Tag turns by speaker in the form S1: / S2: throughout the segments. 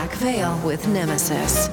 S1: Black Veil with Nemesis.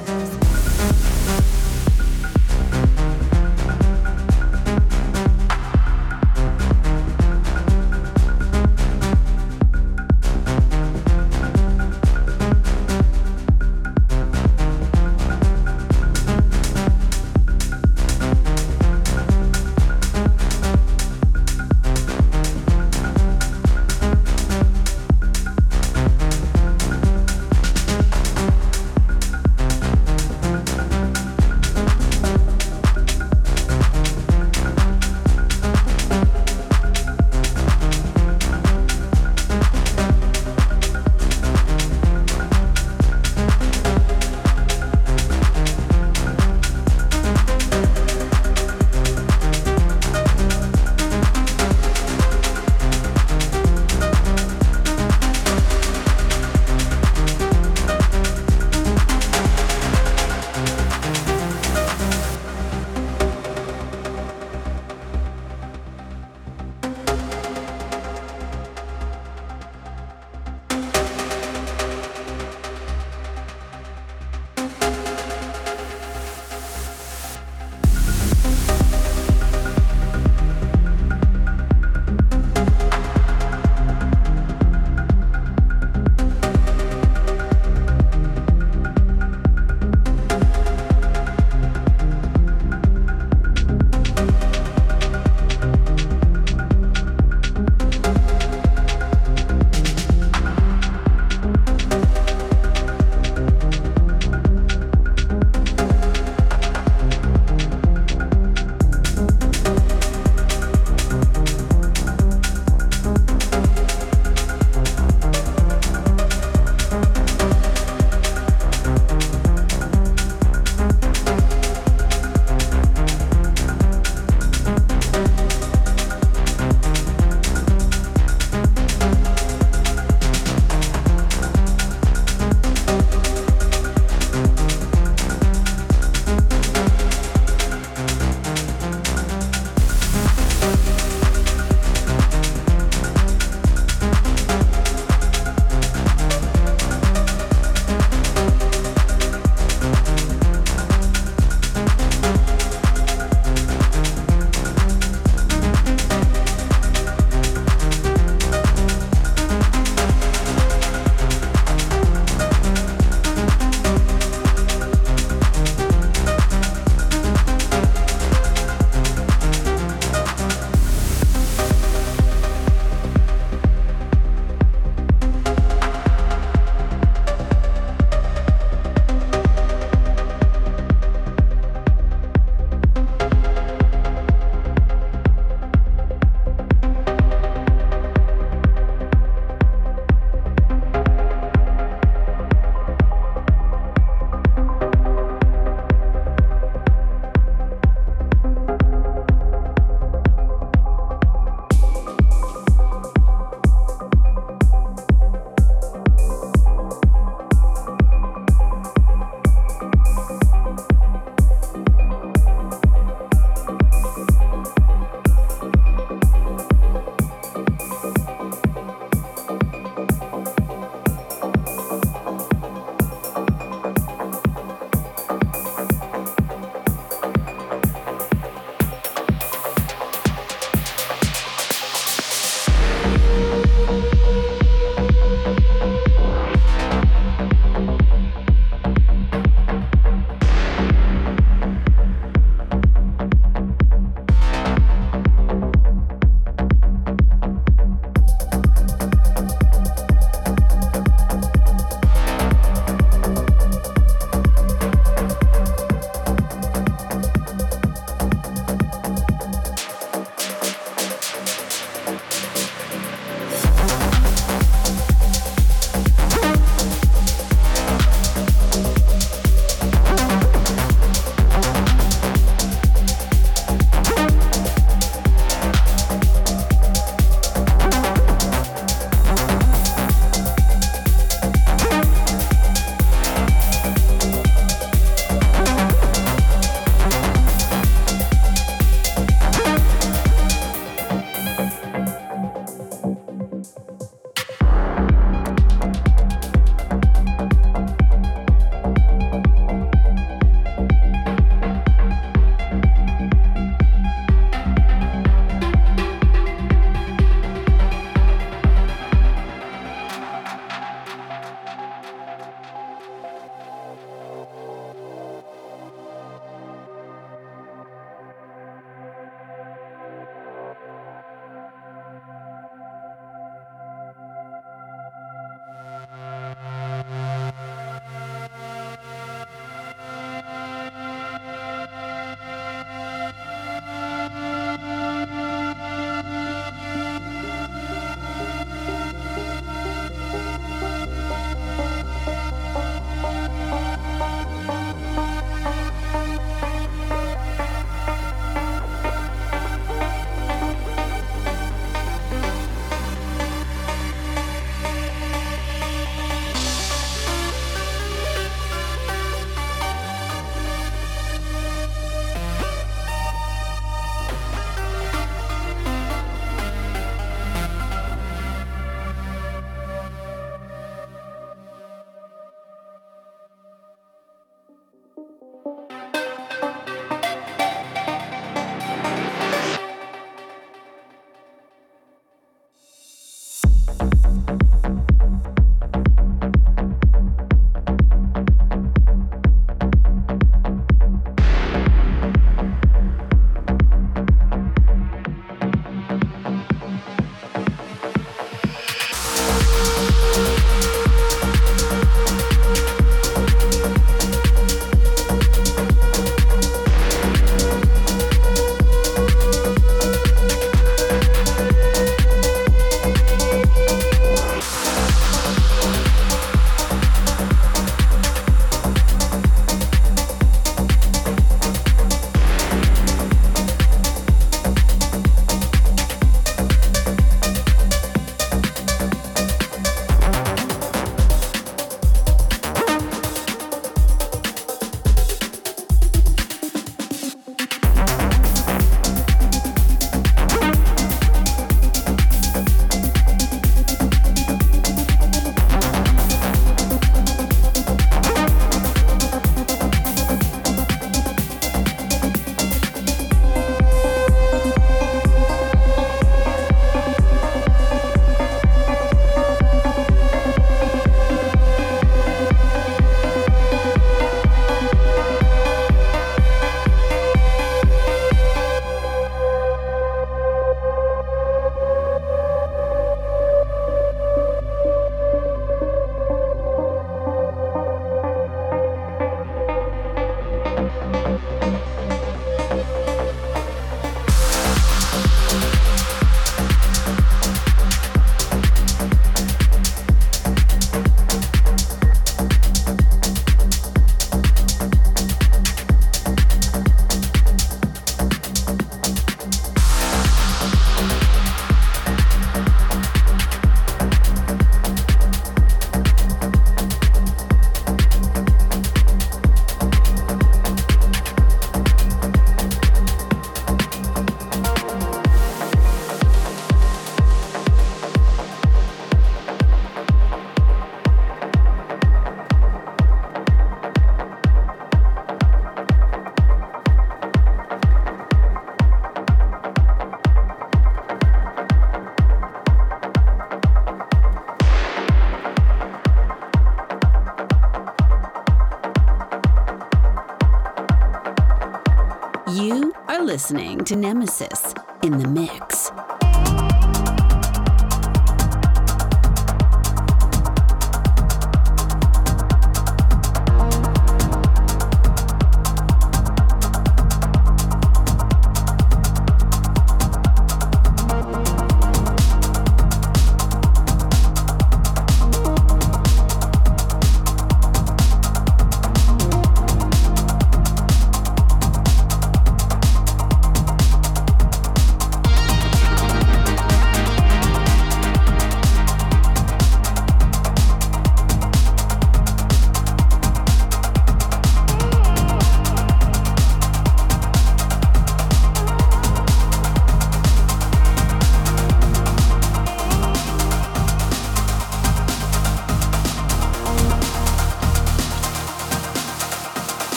S2: Listening to Nemesis in the mix.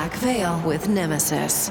S1: Black Veil with Nemesis.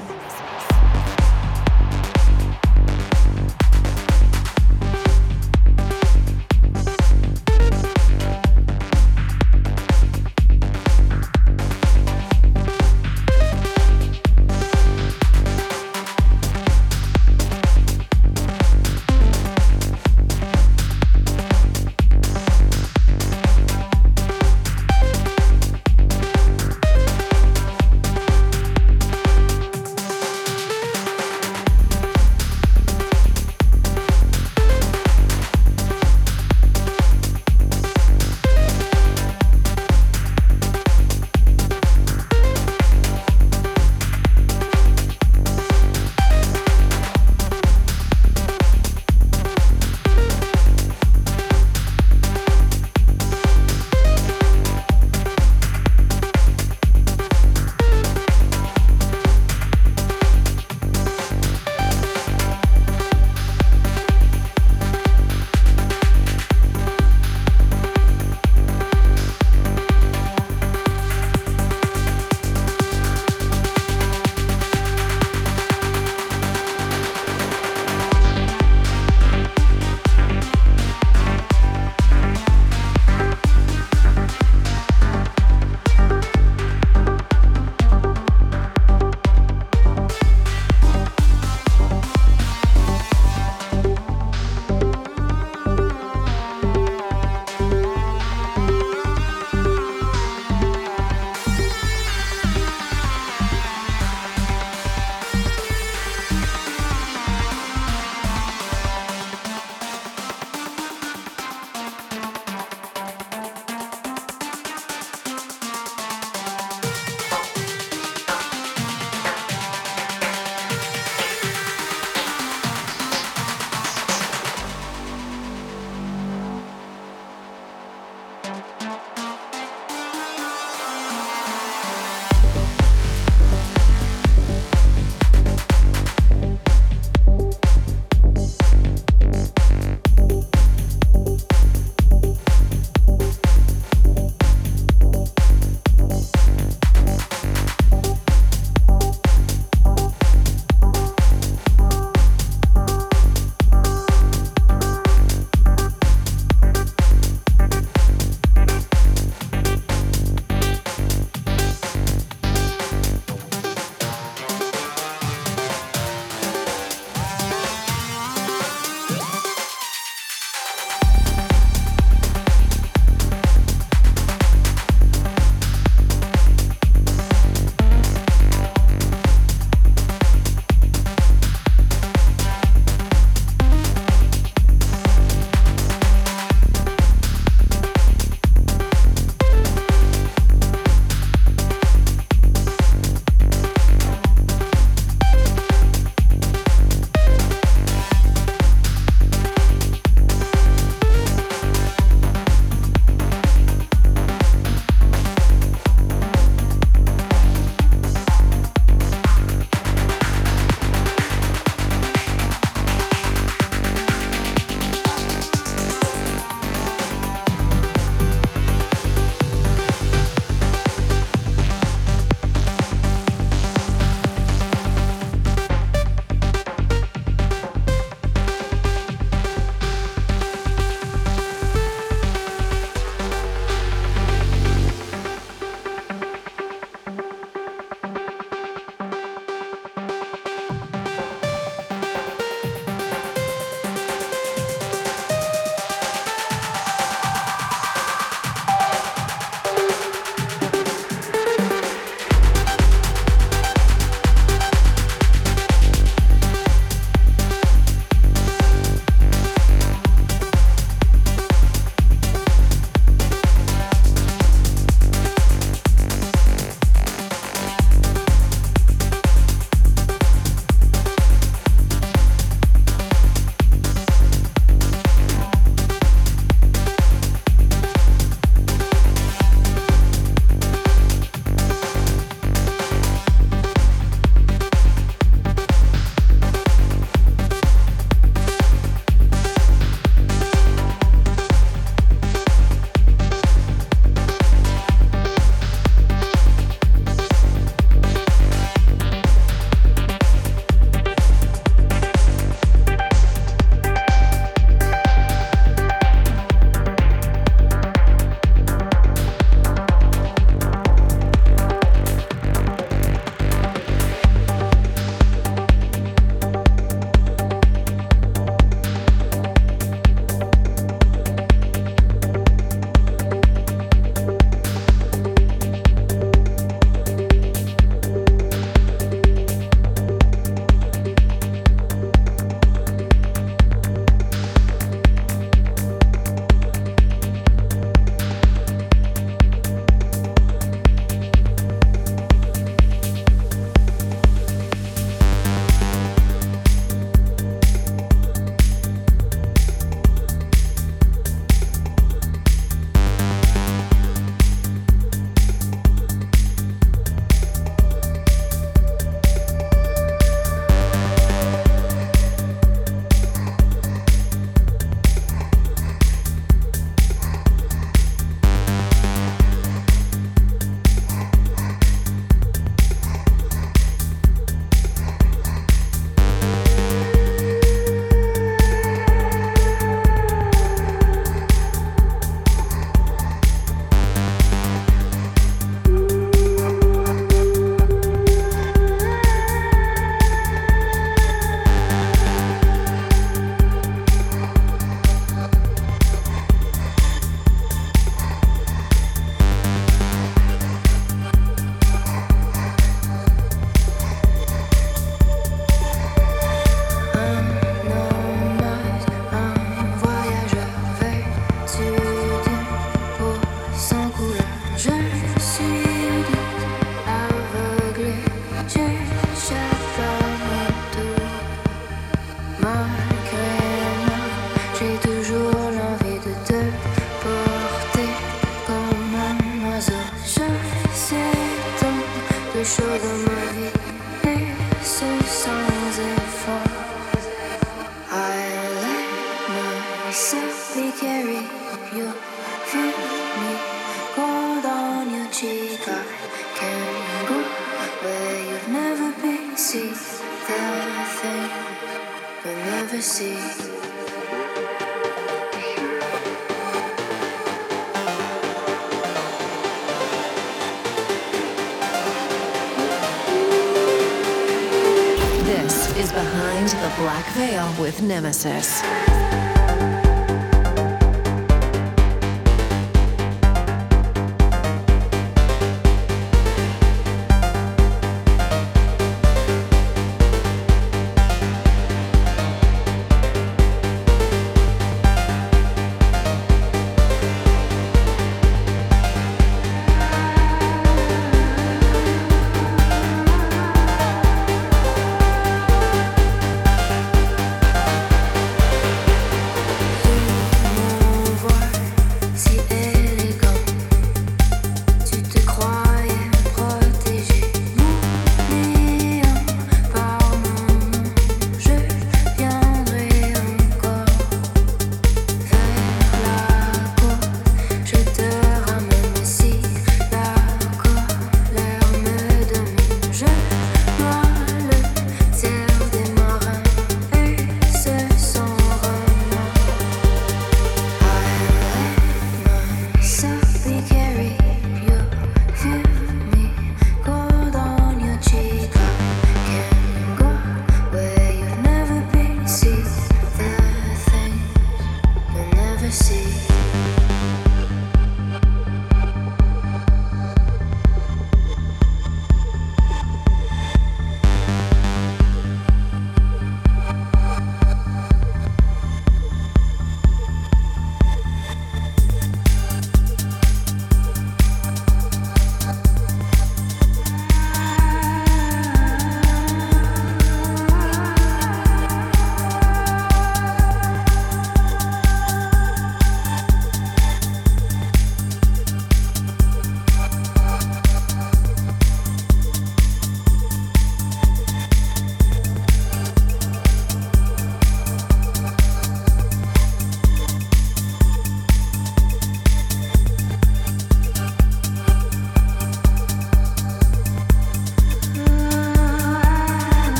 S1: Nemesis.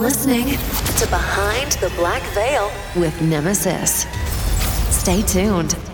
S1: Listening to Behind the Black Veil with Nemesis. Stay tuned.